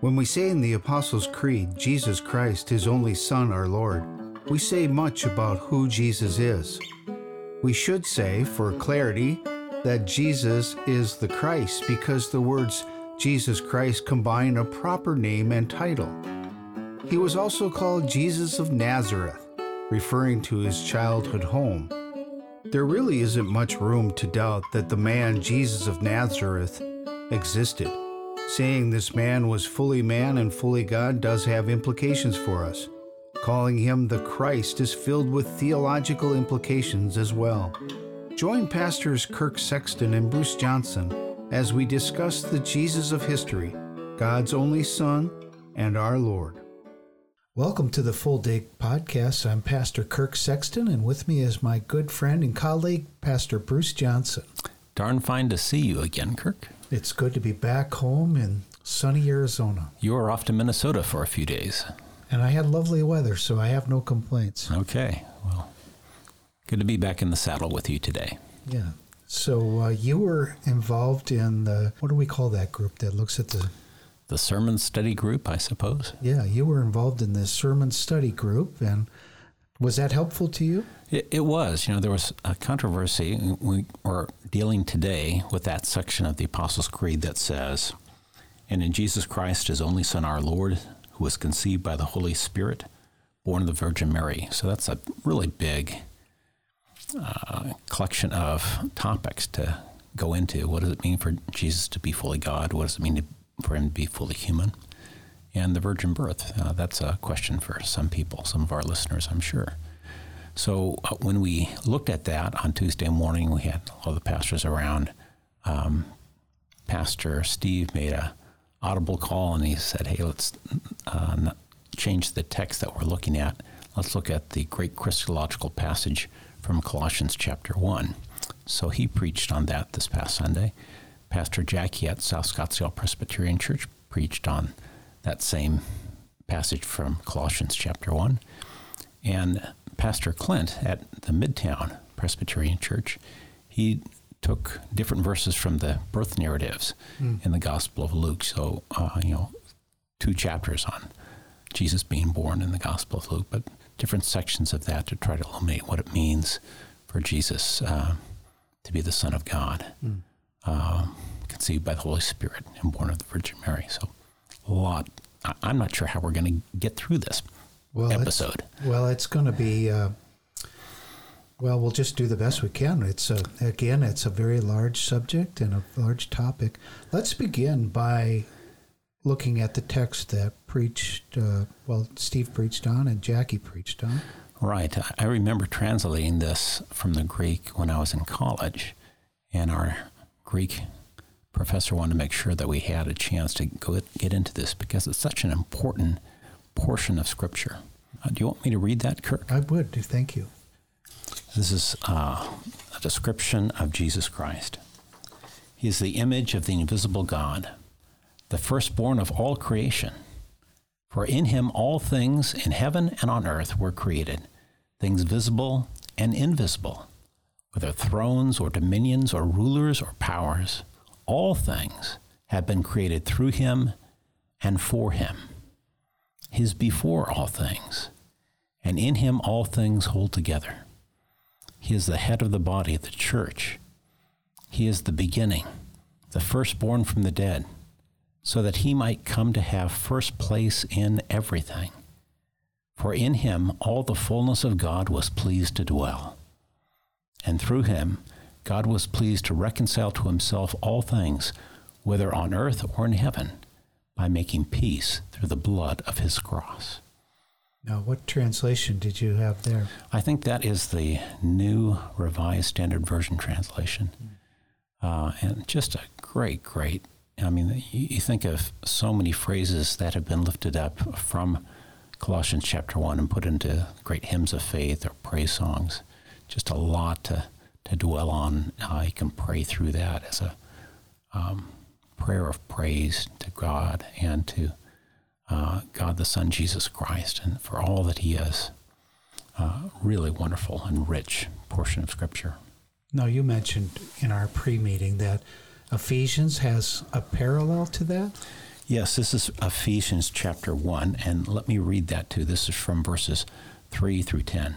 When we say in the Apostles' Creed, Jesus Christ, His only Son, our Lord, we say much about who Jesus is. We should say, for clarity, that Jesus is the Christ because the words Jesus Christ combine a proper name and title. He was also called Jesus of Nazareth, referring to his childhood home. There really isn't much room to doubt that the man Jesus of Nazareth existed. Saying this man was fully man and fully God does have implications for us. Calling him the Christ is filled with theological implications as well. Join pastors Kirk Sexton and Bruce Johnson as we discuss the Jesus of history, God's only Son and our Lord. Welcome to the Full Day Podcast. I'm Pastor Kirk Sexton, and with me is my good friend and colleague, Pastor Bruce Johnson. Darn fine to see you again, Kirk. It's good to be back home in sunny Arizona. You were off to Minnesota for a few days. And I had lovely weather, so I have no complaints. Okay. Well, good to be back in the saddle with you today. Yeah. So uh, you were involved in the, what do we call that group that looks at the the sermon study group, I suppose. Yeah, you were involved in this sermon study group, and was that helpful to you? It, it was. You know, there was a controversy. We are dealing today with that section of the Apostles' Creed that says, "And in Jesus Christ, His only Son, our Lord, who was conceived by the Holy Spirit, born of the Virgin Mary." So that's a really big uh, collection of topics to go into. What does it mean for Jesus to be fully God? What does it mean to for him to be fully human. And the virgin birth, uh, that's a question for some people, some of our listeners, I'm sure. So uh, when we looked at that on Tuesday morning, we had all the pastors around. Um, Pastor Steve made a audible call and he said, "Hey, let's uh, change the text that we're looking at. Let's look at the great Christological passage from Colossians chapter one." So he preached on that this past Sunday. Pastor Jackie at South Scottsdale Presbyterian Church preached on that same passage from Colossians chapter 1. And Pastor Clint at the Midtown Presbyterian Church, he took different verses from the birth narratives mm. in the Gospel of Luke. So, uh, you know, two chapters on Jesus being born in the Gospel of Luke, but different sections of that to try to illuminate what it means for Jesus uh, to be the Son of God. Mm uh, conceived by the Holy Spirit and born of the Virgin Mary. So, a lot. I, am not sure how we're going to get through this well, episode. It's, well, it's going to be. Uh, well, we'll just do the best we can. It's a, again, it's a very large subject and a large topic. Let's begin by looking at the text that preached. Uh, well, Steve preached on and Jackie preached on. Right. I remember translating this from the Greek when I was in college, and our Greek professor wanted to make sure that we had a chance to go get into this because it's such an important portion of Scripture. Uh, do you want me to read that, Kirk? I would. Thank you. This is uh, a description of Jesus Christ. He is the image of the invisible God, the firstborn of all creation. For in him all things in heaven and on earth were created, things visible and invisible whether thrones or dominions or rulers or powers, all things have been created through him and for him. His before all things, and in him all things hold together. He is the head of the body, the church. He is the beginning, the firstborn from the dead, so that he might come to have first place in everything. For in him all the fullness of God was pleased to dwell and through him, God was pleased to reconcile to himself all things, whether on earth or in heaven, by making peace through the blood of his cross. Now, what translation did you have there? I think that is the New Revised Standard Version translation. Uh, and just a great, great. I mean, you, you think of so many phrases that have been lifted up from Colossians chapter 1 and put into great hymns of faith or praise songs just a lot to, to dwell on. Uh, you can pray through that as a um, prayer of praise to God and to uh, God the Son, Jesus Christ, and for all that He is. Uh, really wonderful and rich portion of Scripture. Now, you mentioned in our pre meeting that Ephesians has a parallel to that? Yes, this is Ephesians chapter 1, and let me read that too. This is from verses 3 through 10.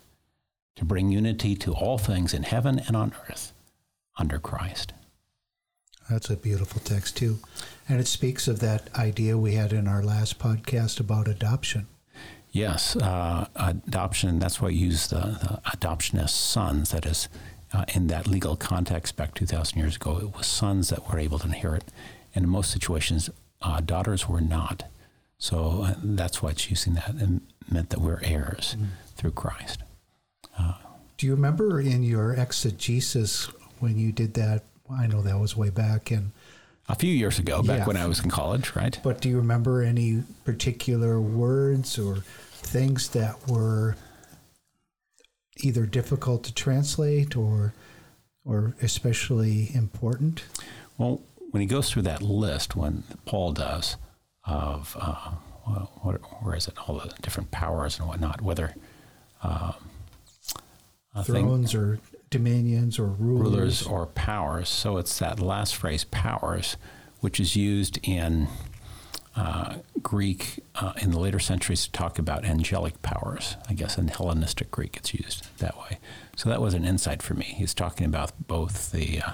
to bring unity to all things in heaven and on earth under Christ. That's a beautiful text, too. And it speaks of that idea we had in our last podcast about adoption. Yes, uh, adoption, that's why I use the, the adoption as sons. That is, uh, in that legal context back 2,000 years ago, it was sons that were able to inherit. And in most situations, uh, daughters were not. So uh, that's why it's using that and meant that we're heirs mm. through Christ. Uh, Do you remember in your exegesis when you did that? I know that was way back in a few years ago, back yeah. when I was in college, right? But do you remember any particular words or things that were either difficult to translate or or especially important? Well, when he goes through that list, when Paul does of uh, what, where is it? All the different powers and whatnot, whether um, thrones or dominions or rulers. rulers or powers. So it's that last phrase, powers, which is used in uh, Greek uh, in the later centuries to talk about angelic powers. I guess in Hellenistic Greek it's used that way. So that was an insight for me. He's talking about both the uh,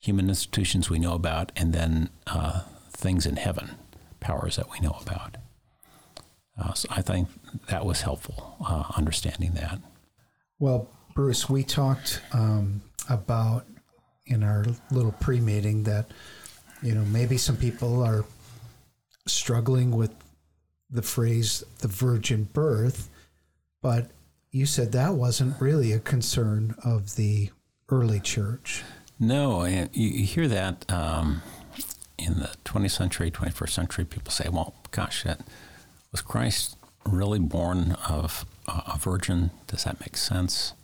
human institutions we know about and then uh, things in heaven, powers that we know about. Uh, so I think that was helpful, uh, understanding that. Well, Bruce, we talked um, about in our little pre meeting that, you know, maybe some people are struggling with the phrase the virgin birth, but you said that wasn't really a concern of the early church. No, you, hear that um, in the 20th century, 21st century. People say, well, gosh, that, was Christ really born of a virgin? Does that make sense?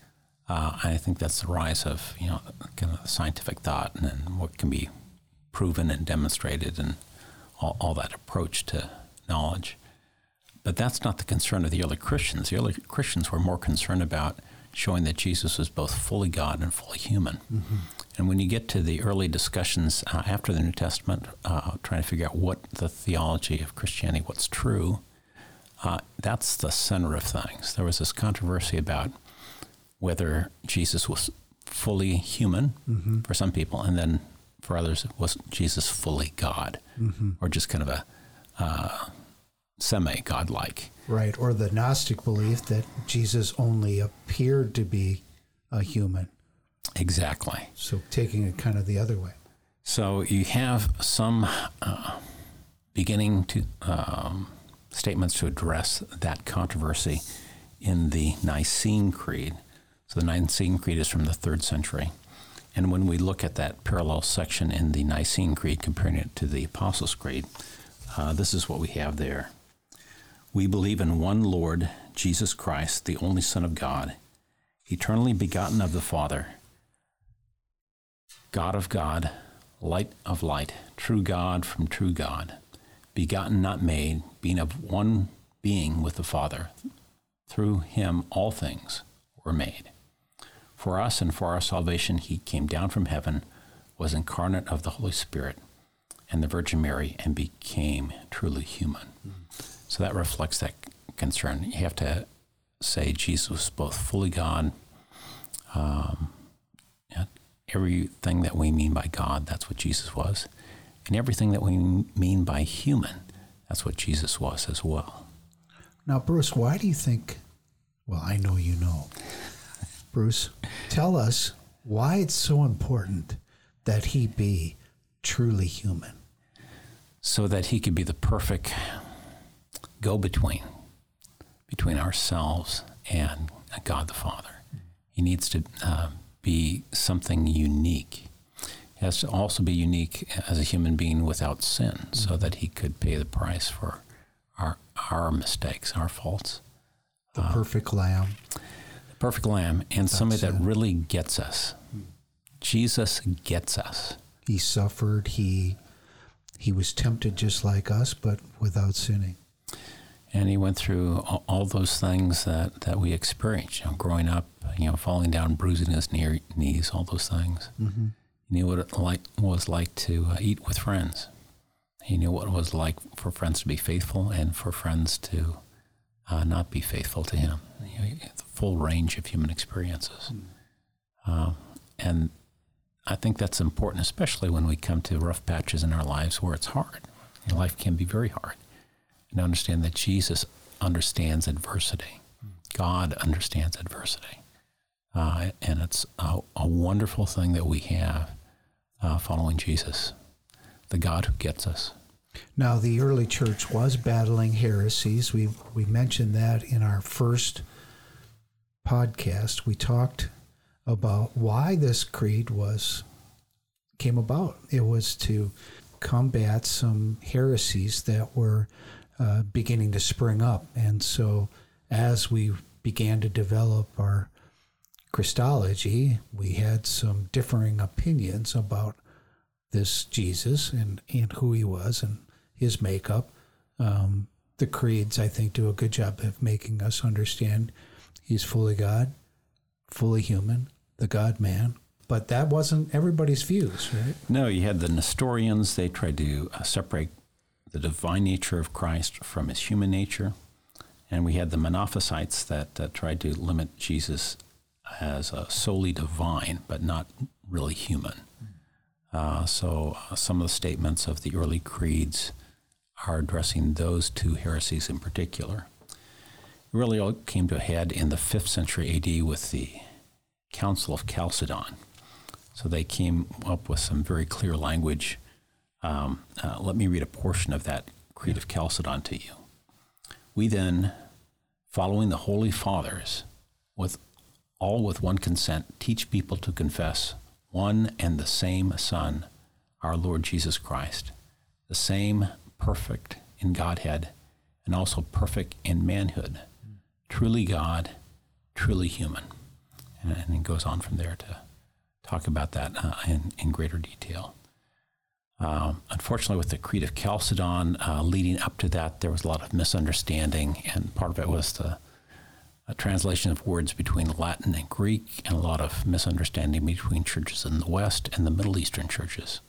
Uh, I think that's the rise of you know kind of scientific thought and, and what can be proven and demonstrated and all, all that approach to knowledge. But that's not the concern of the early Christians. The early Christians were more concerned about showing that Jesus was both fully God and fully human. Mm-hmm. And when you get to the early discussions uh, after the New Testament, uh, trying to figure out what the theology of Christianity, what's true, uh, that's the center of things. There was this controversy about whether Jesus was fully human mm-hmm. for some people, and then for others, was Jesus fully God, mm-hmm. or just kind of a uh, semi godlike? Right, or the Gnostic belief that Jesus only appeared to be a human. Exactly. So taking it kind of the other way. So you have some uh, beginning to um, statements to address that controversy in the Nicene Creed. So the Nicene Creed is from the third century. And when we look at that parallel section in the Nicene Creed, comparing it to the Apostles' Creed, uh, this is what we have there. We believe in one Lord, Jesus Christ, the only Son of God, eternally begotten of the Father, God of God, light of light, true God from true God, begotten, not made, being of one being with the Father. Through him all things were made. For us and for our salvation, he came down from heaven, was incarnate of the Holy Spirit and the Virgin Mary, and became truly human. Mm-hmm. So that reflects that concern. You have to say Jesus was both fully God. Um, everything that we mean by God, that's what Jesus was. And everything that we mean by human, That's what Jesus was as well. Now, Bruce, why do you think? Well, I know you know. Bruce, tell us why it's so important that he be truly human. So that he could be the perfect go between between ourselves and God the Father. He needs to uh, be something unique. Has to also be unique as a human being without sin, so that he could pay the price for our our mistakes, our faults. The perfect lamb. The perfect lamb, and somebody that really gets us. Jesus gets us. He suffered. He he was tempted just like us, but without sinning. And he went through all, all those things that, that we experienced, you know, growing up, you know, falling down, bruising his knee, knees, all those things. Mm-hmm. He knew what it like, was like to uh, eat with friends. He knew what it was like for friends to be faithful and for friends to uh, not be faithful to him. You know, the full range of human experiences. Mm. Uh, and I think that's important, especially when we come to rough patches in our lives where it's hard. You know, life can be very hard. And understand that Jesus understands adversity. God understands adversity. Uh, and it's a, a, wonderful thing that we have uh, following Jesus, the God who gets us. Now, the early church was battling heresies. We, we mentioned that in our first podcast. We talked about why this creed was came about. It was to combat some heresies that were uh, beginning to spring up. And so, as we began to develop our Christology, we had some differing opinions about this Jesus and, and who he was and his makeup. Um, the creeds, I think, do a good job of making us understand he's fully God, fully human, the God man. But that wasn't everybody's views, right? No, you had the Nestorians. They tried to uh, separate the divine nature of Christ from his human nature. And we had the Monophysites that uh, tried to limit Jesus as solely divine, but not really human. Uh, so uh, some of the statements of the early creeds are addressing those two heresies in particular. It really all came to a head in the 5th century AD with the Council of Chalcedon. So they came up with some very clear language. Um, uh, let me read a portion of that Creed of Chalcedon to you. We then, following the Holy Fathers, with all with one consent, teach people to confess one and the same Son, our Lord Jesus Christ, the same perfect in Godhead and also perfect in manhood, truly God, truly human. And, and it goes on from there to talk about that uh, in, in greater detail. Um, unfortunately, with the Creed of Chalcedon, uh, leading up to that, there was a lot of misunderstanding, and part of it was the a translation of words between Latin and Greek, and a lot of misunderstanding between churches in the West and the Middle Eastern churches.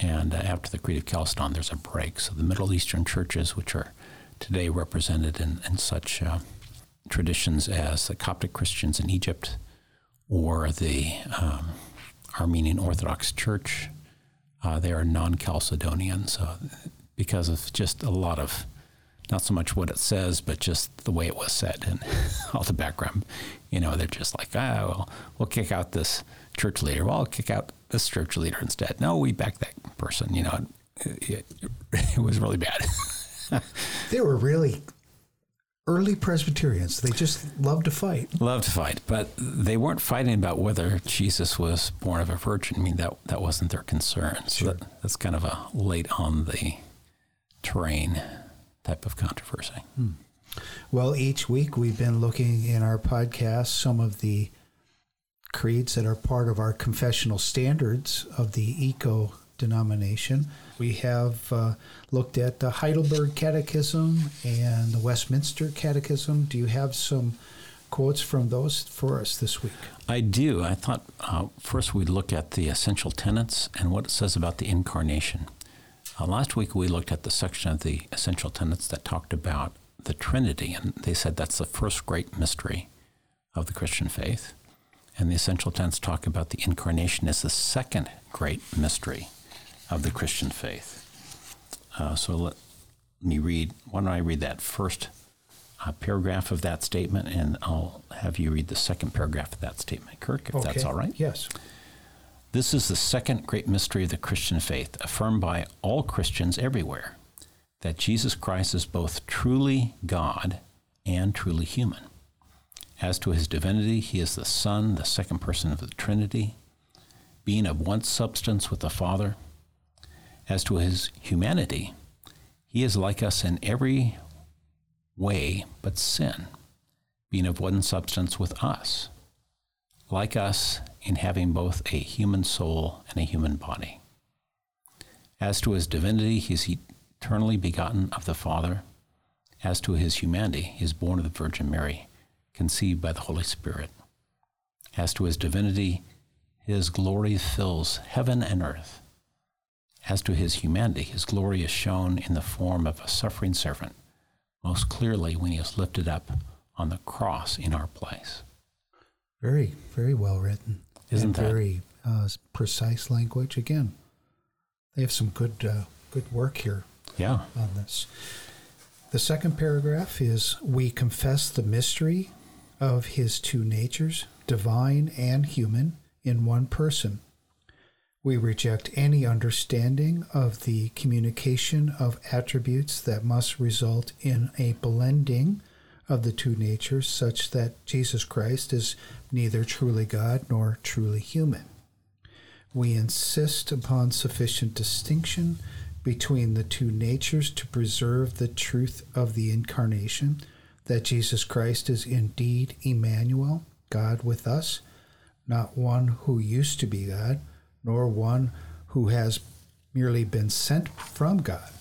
And uh, after the Creed of Chalcedon, there's a break. So the Middle Eastern churches, which are today represented in, in such uh, traditions as the Coptic Christians in Egypt or the um, Armenian Orthodox Church, uh, they are non Chalcedonian. uh, because of just a lot of not so much what it says, but just the way it was said and all the background. You know, they're just like, ah, well, we'll kick out this church leader. Well, I'll kick out this church leader instead. No, we back that person. You know, it, it, it was really bad. they were really early Presbyterians. They just loved to fight. Loved to fight, but they weren't fighting about whether Jesus was born of a virgin. I mean, that that wasn't their concern. So that, that's kind of a late on the terrain type of controversy. Hmm. Well, each week we've been looking in our podcast some of the creeds that are part of our confessional standards of the ECO denomination. We have uh, looked at the Heidelberg Catechism and the Westminster Catechism. Do you have some quotes from those for us this week? I do. I thought uh, first we'd look at the essential tenets and what it says about the incarnation. Uh, last week we looked at the section of the essential tenets that talked about the Trinity, and they said that's the first great mystery of the Christian faith. And the essential tenets talk about the incarnation as the second great mystery of the Christian faith. Uh, so let, me read. Why don't I read that first uh, paragraph of that statement, and I'll have you read the second paragraph of that statement, Kirk, if that's all right. Yes. This is the second great mystery of the Christian faith, affirmed by all Christians everywhere that Jesus Christ is both truly God and truly human. As to his divinity, he is the Son, the second person of the Trinity, being of one substance with the Father. As to his humanity, he is like us in every way but sin, being of one substance with us, like us in having both a human soul and a human body. As to his divinity, he is eternally begotten of the Father. As to his humanity, he is born of the Virgin Mary, conceived by the Holy Spirit. As to his divinity, his glory fills heaven and earth. As to his humanity, his glory is shown in the form of a suffering servant, most clearly when he is lifted up on the cross in our place. Very, very well written. Isn't and that? very uh, precise language. Again, they have some good, uh, good work here Yeah. on this. The second paragraph is We confess the mystery of his two natures, divine and human, in one person. We reject any understanding of the communication of attributes that must result in a blending of the two natures, such that Jesus Christ is neither truly God nor truly human. We insist upon sufficient distinction between the two natures to preserve the truth of the incarnation, that Jesus Christ is indeed Emmanuel, God with us, not one who used to be God, nor one who has merely been sent from God.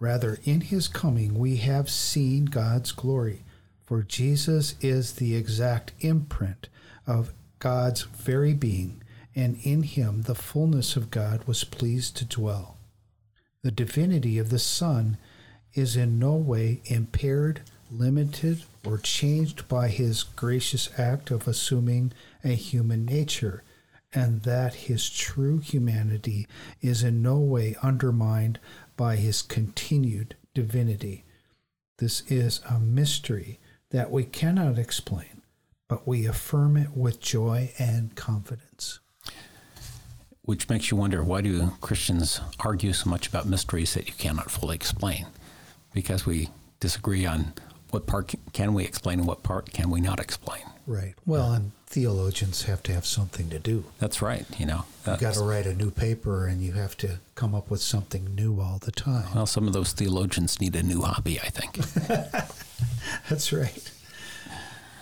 Rather, in his coming, we have seen God's glory, for Jesus is the exact imprint of God's very being, and in him the fullness of God was pleased to dwell. The divinity of the Son is in no way impaired, limited, or changed by his gracious act of assuming a human nature, and that his true humanity is in no way undermined by his continued divinity. This is a mystery that we cannot explain, but we affirm it with joy and confidence. Which makes you wonder why do Christians argue so much about mysteries that you cannot fully explain? Because we disagree on what part can we explain and what part can we not explain. Right. Well, and theologians have to have something to do. That's right. You know, You got to write a new paper and you have to come up with something new all the time. well, some of those theologians need a new hobby. I think. That's right.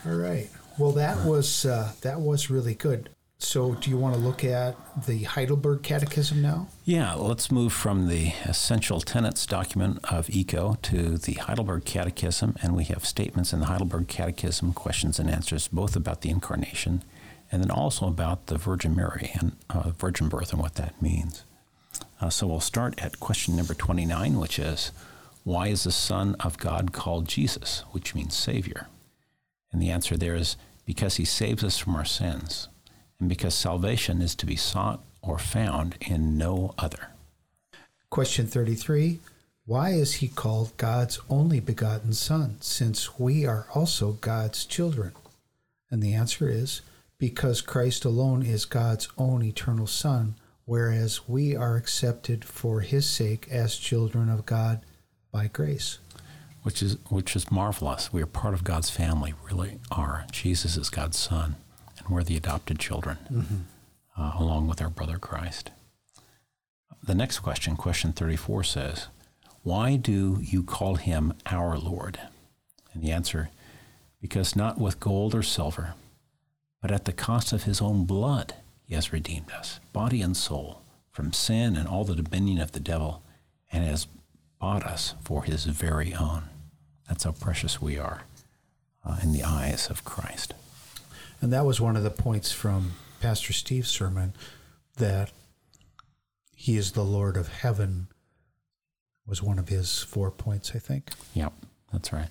All right. Well, that was uh, that was really good. So, do you want to look at the Heidelberg Catechism now? Yeah, let's move from the essential tenets document of ECO to the Heidelberg Catechism, and we have statements in the Heidelberg Catechism, questions and answers, both about the incarnation and then also about the Virgin Mary and uh, virgin birth and what that means. Uh, so we'll start at question number 29, which is Why is the Son of God called Jesus, which means Savior? And the answer there is because he saves us from our sins, and because salvation is to be sought or found in no other. Question 33 Why is he called God's only begotten Son, since we are also God's children? And the answer is because Christ alone is God's own eternal Son, whereas we are accepted for his sake as children of God by grace. Which is which is marvelous. We are part of God's family. Really are. Jesus is God's Son, and we're the adopted children, uh, along with our brother Christ. The next question, question thirty-four, says, "Why do you call him our Lord?" And the answer, because not with gold or silver, but at the cost of his own blood, he has redeemed us, body and soul, from sin and all the dominion of the devil, and has bought us for his very own. That's how precious we are uh, in the eyes of Christ. And that was one of the points from Pastor Steve's sermon that he is the Lord of heaven was one of his four points, I think. Yep, that's right.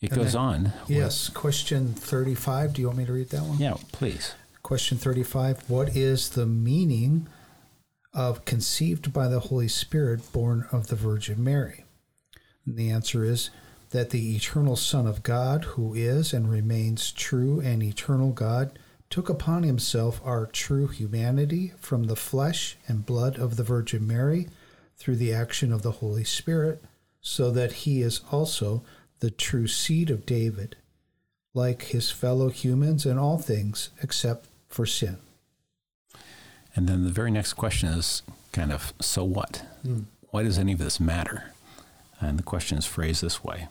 It And goes then- on. with- Yes, question 35. Do you want me to read that one? yeah, please. Question 35 What is the meaning of conceived by the Holy Spirit, born of the Virgin Mary? And the answer is that the eternal Son of God, who is and remains true and eternal God, took upon himself our true humanity from the flesh and blood of the Virgin Mary through the action of the Holy Spirit, so that he is also the true seed of David, like his fellow humans in all things except for sin. And then the very next question is kind of so what? Mm. Why does any of this matter? And the question is phrased this way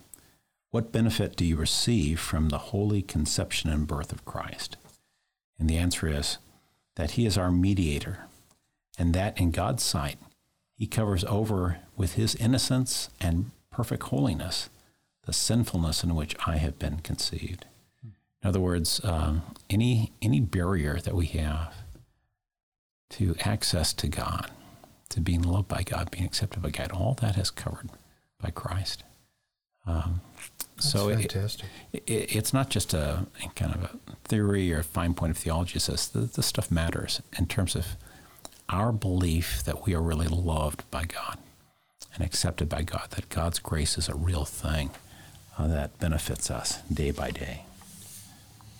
What benefit do you receive from the holy conception and birth of Christ? And the answer is that he is our mediator, and that in God's sight, he covers over with his innocence and perfect holiness the sinfulness in which I have been conceived. In other words, um, any any barrier that we have to access to God, to being loved by God, being accepted by God, all that has covered by Christ. Um, so fantastic. It, it, it's not just a kind of a theory or a fine point of theology. It says the, this stuff matters in terms of our belief that we are really loved by God and accepted by God, that God's grace is a real thing uh, that benefits us day by day.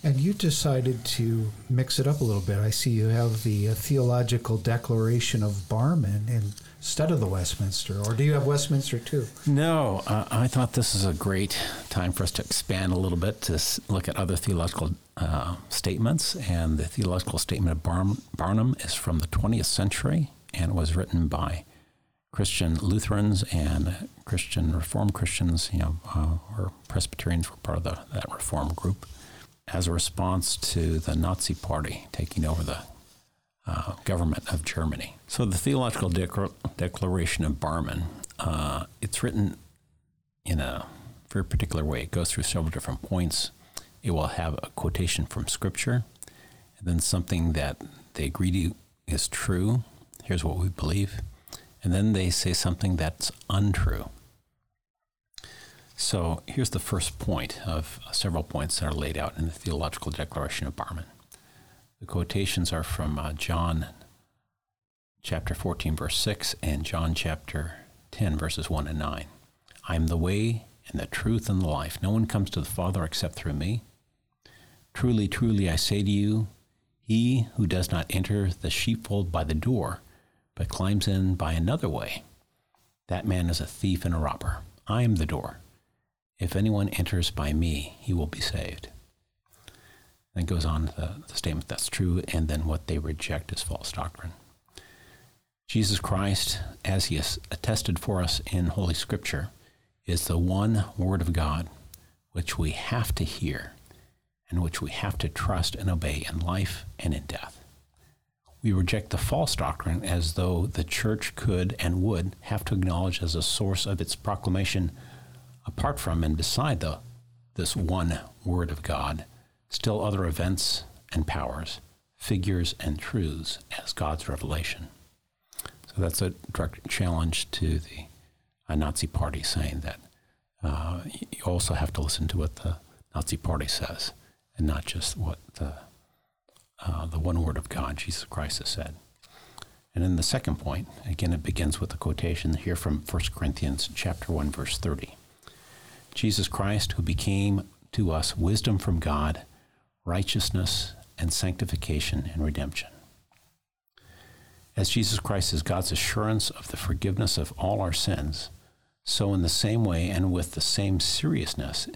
And you decided to mix it up a little bit. I see you have the uh, Theological Declaration of Barmen instead of the Westminster, or do you have Westminster too? No, uh, I thought this is a great time for us to expand a little bit to look at other theological uh, statements. And the Theological Statement of Bar- Barmen is from the 20th century and was written by Christian Lutherans and Christian Reformed Christians, you know, uh, or Presbyterians were part of the, that Reform group as a response to the Nazi Party taking over the uh, government of Germany. So the Theological Declaration of Barmen, uh, it's written in a very particular way. It goes through several different points. It will have a quotation from Scripture, and then something that they agree to is true. Here's what we believe. And then they say something that's untrue. So here's the first point of several points that are laid out in the Theological Declaration of Barmen. The quotations are from uh, John chapter 14, verse 6, and John chapter 10, verses 1 and 9. I am the way and the truth and the life. No one comes to the Father except through me. Truly, truly, I say to you, he who does not enter the sheepfold by the door, but climbs in by another way, that man is a thief and a robber. I am the door. If anyone enters by me, he will be saved. Then goes on the, the statement that's true, and then what they reject is false doctrine. Jesus Christ, as he has attested for us in Holy Scripture, is the one Word of God which we have to hear and which we have to trust and obey in life and in death. We reject the false doctrine as though the church could and would have to acknowledge as a source of its proclamation apart from and beside the, this one Word of God, still other events and powers, figures and truths as God's revelation. So that's a direct challenge to the uh, Nazi Party saying that uh, you also have to listen to what the Nazi Party says and not just what the, uh, the one Word of God, Jesus Christ, has said. And then the second point, again, it begins with a quotation here from 1 Corinthians chapter 1, verse 30. Jesus Christ, who became to us wisdom from God, righteousness and sanctification and redemption. As Jesus Christ is God's assurance of the forgiveness of all our sins, so in the same way and with the same seriousness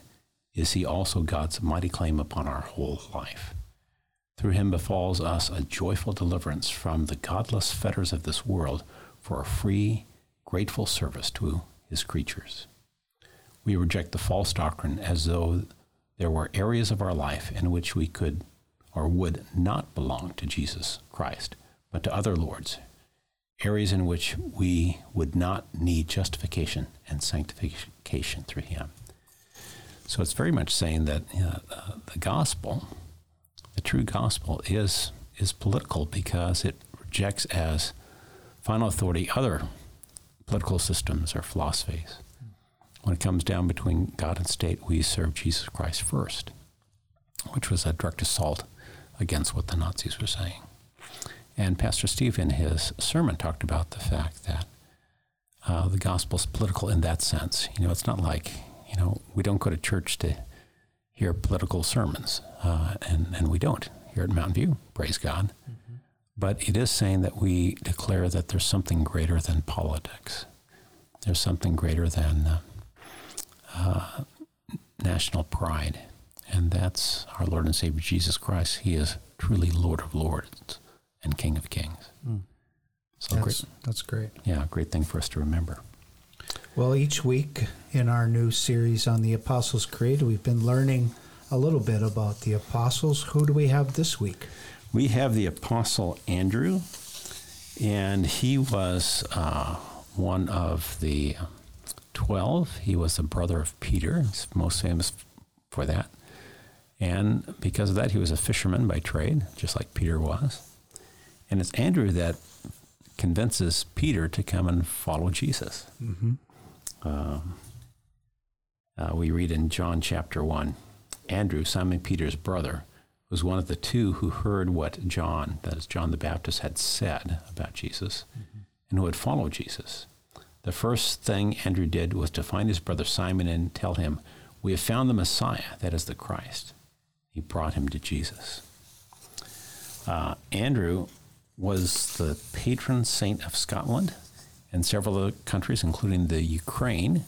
is he also God's mighty claim upon our whole life. Through him befalls us a joyful deliverance from the godless fetters of this world for a free, grateful service to his creatures we reject the false doctrine as though there were areas of our life in which we could or would not belong to Jesus Christ, but to other lords, areas in which we would not need justification and sanctification through Him. So it's very much saying that uh, the gospel, the true gospel, is is political because it rejects as final authority other political systems or philosophies when it comes down between God and state, we serve Jesus Christ first, which was a direct assault against what the Nazis were saying. And Pastor Steve, in his sermon, talked about the fact that uh, the gospel is political in that sense. You know, it's not like, you know, we don't go to church to hear political sermons, uh, and, and we don't here at Mountain View, praise God. Mm-hmm. But it is saying that we declare that there's something greater than politics. There's something greater than uh, national pride, and that's our Lord and Savior Jesus Christ. He is truly Lord of Lords and King of Kings. Mm. So that's, great. That's great. Yeah, great thing for us to remember. Well, each week in our new series on the Apostles' Creed, we've been learning a little bit about the apostles. Who do we have this week? We have the Apostle Andrew, and he was uh, one of the 12. He was the brother of Peter. He's most famous for that. And because of that, he was a fisherman by trade, just like Peter was. And it's Andrew that convinces Peter to come and follow Jesus. Mm-hmm. Uh, uh, we read in John chapter 1 Andrew, Simon Peter's brother, was one of the two who heard what John, that is John the Baptist, had said about Jesus mm-hmm. and who had followed Jesus. The first thing Andrew did was to find his brother Simon and tell him, We have found the Messiah, that is the Christ. He brought him to Jesus. Uh, Andrew was the patron saint of Scotland and several other countries, including the Ukraine,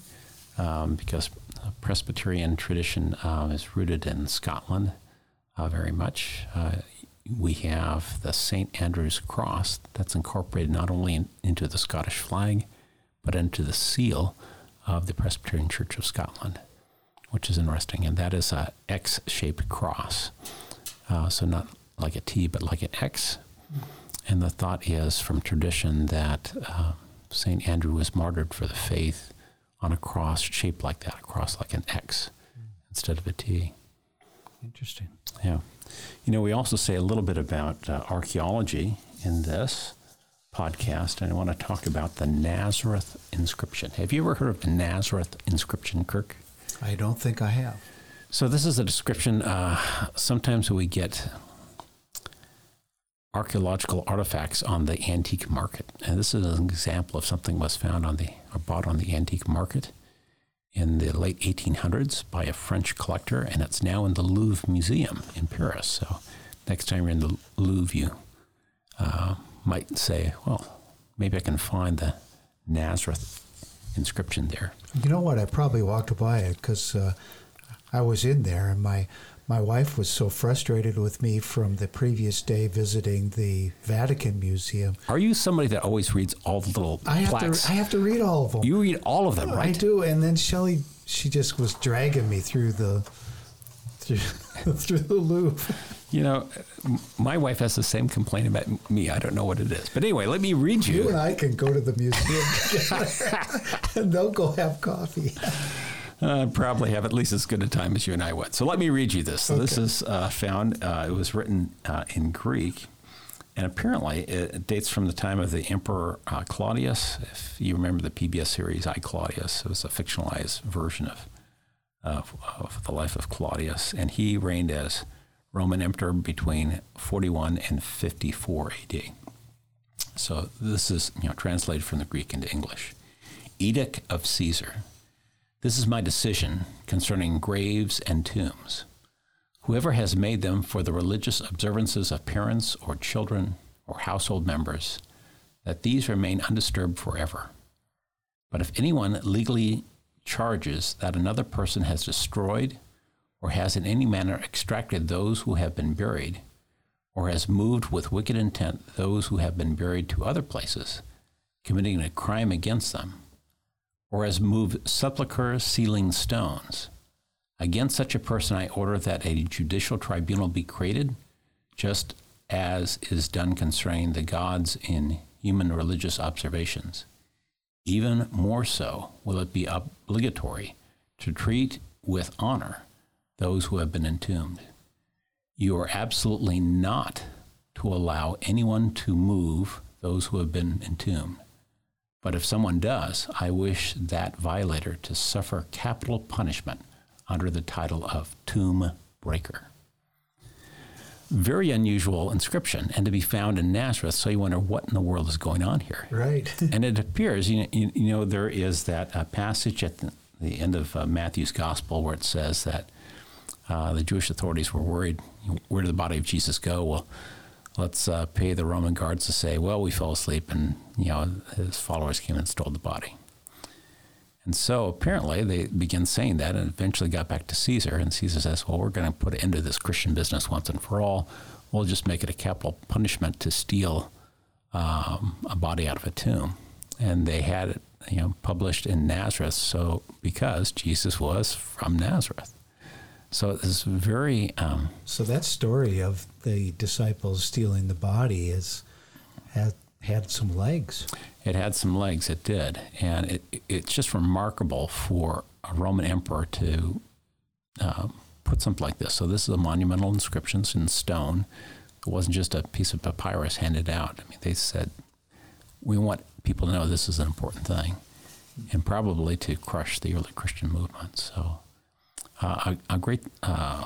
um, because Presbyterian tradition uh, is rooted in Scotland uh, very much. Uh, we have the St. Andrew's Cross that's incorporated not only in, into the Scottish flag, but into the seal of the Presbyterian Church of Scotland, which is interesting. And that is a X shaped cross. Uh, so not like a T, but like an X. And the thought is from tradition that uh, St. Andrew was martyred for the faith on a cross shaped like that, a cross like an X instead of a T. Interesting. Yeah. You know, we also say a little bit about uh, archaeology in this podcast, and I want to talk about the Nazareth inscription. Have you ever heard of the Nazareth inscription, Kirk? I don't think I have. So, this is a description. Uh, sometimes we get archaeological artifacts on the antique market. And this is an example of something was found on the or bought on the antique market in the late 1800s by a French collector, and it's now in the Louvre Museum in Paris. So next time you're in the Louvre, you uh, might say, well, maybe I can find the Nazareth inscription there. You know what? I probably walked by it because uh, I was in there, and my my wife was so frustrated with me from the previous day visiting the Vatican Museum. Are you somebody that always reads all the little I have plaques? To, I have to read all of them. You read all of them, right? I do. And then Shelley, she just was dragging me through the through, through the Louvre. You know, my wife has the same complaint about me. I don't know what it is. But anyway, let me read you. You and I can go to the museum and they'll go have coffee uh, probably have at least as good a time as you and I would. So let me read you this. So okay. this is uh, found. Uh, it was written uh, in Greek, and apparently it dates from the time of the Emperor uh, Claudius. If you remember the PBS series I Claudius, it was a fictionalized version of, of, of the life of Claudius, and he reigned as Roman emperor between 41 and 54 AD. So this is you know translated from the Greek into English. Edict of Caesar this is my decision concerning graves and tombs. Whoever has made them for the religious observances of parents or children or household members, that these remain undisturbed forever. But if anyone legally charges that another person has destroyed or has in any manner extracted those who have been buried, or has moved with wicked intent those who have been buried to other places, committing a crime against them, or has moved sepulchre sealing stones. Against such a person, I order that a judicial tribunal be created, just as is done concerning the gods in human religious observations. Even more so will it be obligatory to treat with honor those who have been entombed. You are absolutely not to allow anyone to move those who have been entombed. But if someone does, I wish that violator to suffer capital punishment under the title of tomb breaker. very unusual inscription and to be found in Nazareth. So you wonder what in the world is going on here. Right. and it appears, you know, you, you know there is that uh, passage at the, the end of uh, Matthew's gospel where it says that uh, the Jewish authorities were worried where did the body of Jesus go? Well, let's uh, pay the Roman guards to say, well, we fell asleep and, you know, his followers came and stole the body. And so apparently they began saying that and eventually got back to Caesar. And Caesar says, well, we're going to put an end to this Christian business once and for all. We'll just make it a capital punishment to steal um, a body out of a tomb. And they had it, you know, published in Nazareth. So because Jesus was from Nazareth. So it's very. Um, so that story of the disciples stealing the body is had had some legs. It had some legs. It did, and it, it's just remarkable for a Roman emperor to uh, put something like this. So this is a monumental inscription in stone. It wasn't just a piece of papyrus handed out. I mean, they said, "We want people to know this is an important thing," and probably to crush the early Christian movement. So uh, a, a, great uh,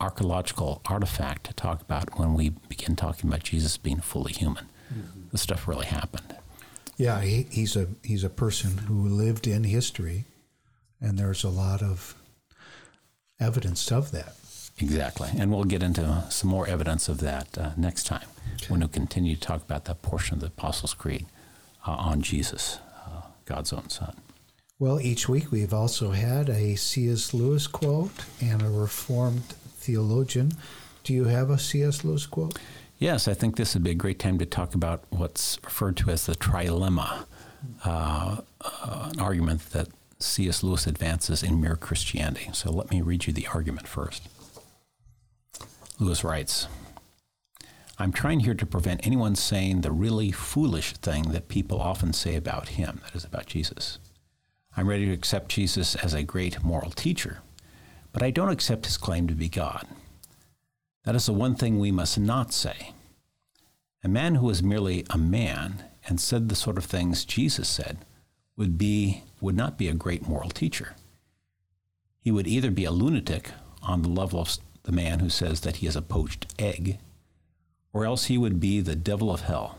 archaeological artifact to talk about when we begin talking about Jesus being fully human. Mm-hmm. This stuff really happened. Yeah, he, he's a he's a person who lived in history, and there's a lot of evidence of that. Exactly, and we'll get into some more evidence of that uh, next time okay. when we continue to talk about that portion of the Apostles' Creed uh, on Jesus, uh, God's own Son. Well, each week we've also had a C.S. Lewis quote and a Reformed theologian. Do you have a C.S. Lewis quote? Yes, I think this would be a great time to talk about what's referred to as the trilemma, uh, uh, an argument that C.S. Lewis advances in Mere Christianity. So let me read you the argument first. Lewis writes I'm trying here to prevent anyone saying the really foolish thing that people often say about him, that is, about Jesus. I'm ready to accept Jesus as a great moral teacher, but I don't accept his claim to be God. That is the one thing we must not say. A man who was merely a man and said the sort of things Jesus said would be would not be a great moral teacher. He would either be a lunatic on the level of the man who says that he is a poached egg, or else he would be the devil of hell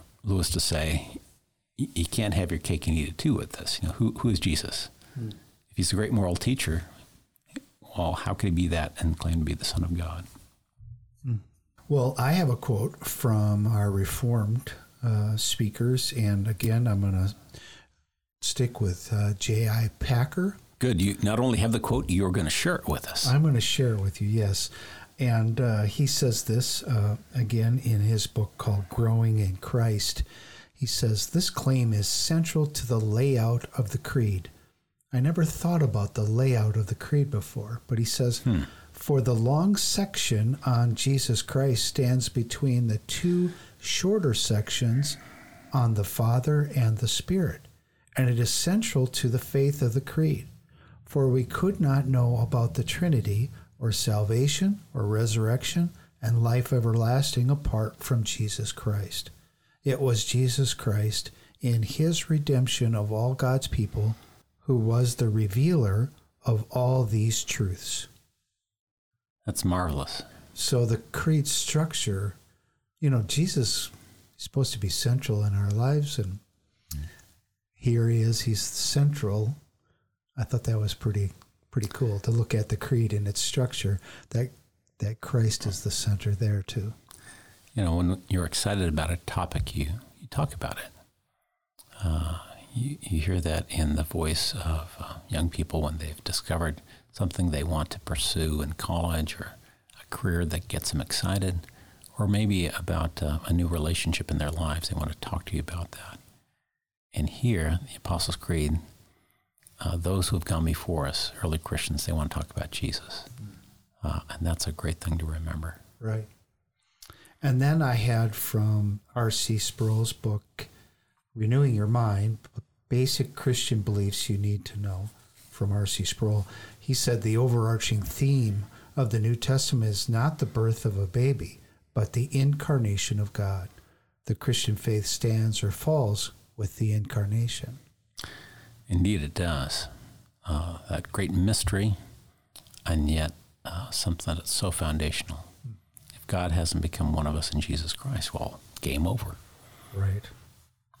Lewis to say, you can't have your cake and eat it too with this. You know, who, who is Jesus? Hmm. If he's a great moral teacher, well, how could he be that and claim to be the Son of God? Hmm. Well, I have a quote from our Reformed uh, speakers, and again, I'm going to stick with uh, J.I. Packer. Good. You not only have the quote, you're going to share it with us. I'm going to share it with you, yes. And uh, he says this uh, again in his book called Growing in Christ. He says, This claim is central to the layout of the creed. I never thought about the layout of the creed before, but he says, hmm. For the long section on Jesus Christ stands between the two shorter sections on the Father and the Spirit, and it is central to the faith of the creed. For we could not know about the Trinity or salvation or resurrection and life everlasting apart from Jesus Christ. It was Jesus Christ in his redemption of all God's people who was the revealer of all these truths. That's marvelous. So the creed structure, you know, Jesus is supposed to be central in our lives and here he is, he's central. I thought that was pretty pretty cool to look at the creed and its structure. That that Christ is the center there too. You know, when you're excited about a topic, you you talk about it. Uh, you, you hear that in the voice of uh, young people when they've discovered something they want to pursue in college or a career that gets them excited, or maybe about uh, a new relationship in their lives. They want to talk to you about that. And here, the Apostles' Creed uh, those who have gone before us, early Christians, they want to talk about Jesus. Uh, and that's a great thing to remember. Right. And then I had from R.C. Sproul's book, Renewing Your Mind Basic Christian Beliefs You Need to Know, from R.C. Sproul. He said the overarching theme of the New Testament is not the birth of a baby, but the incarnation of God. The Christian faith stands or falls with the incarnation. Indeed, it does. Uh, that great mystery, and yet uh, something that's so foundational. If God hasn't become one of us in Jesus Christ, well, game over. Right.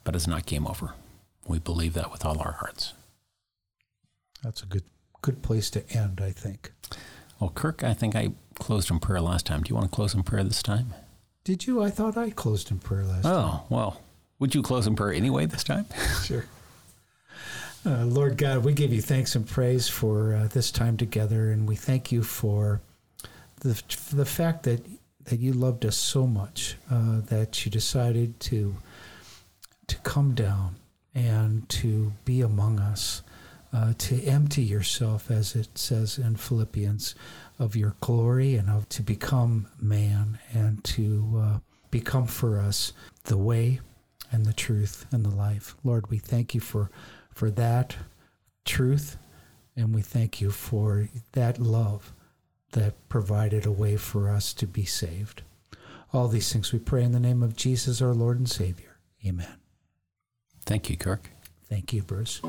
But it's not game over. We believe that with all our hearts. That's a good good place to end, I think. Well, Kirk, I think I closed in prayer last time. Do you want to close in prayer this time? Did you? I thought I closed in prayer last oh, time. Oh, well, would you close in prayer anyway this time? sure. Uh, Lord God, we give you thanks and praise for uh, this time together, and we thank you for the the fact that that you loved us so much uh, that you decided to to come down and to be among us, uh, to empty yourself, as it says in Philippians, of your glory and of to become man and to uh, become for us the way and the truth and the life. Lord, we thank you for for that truth and we thank you for that love that provided a way for us to be saved. All these things we pray in the name of Jesus, our Lord and Savior. Amen. Thank you, Kirk. Thank you, Bruce.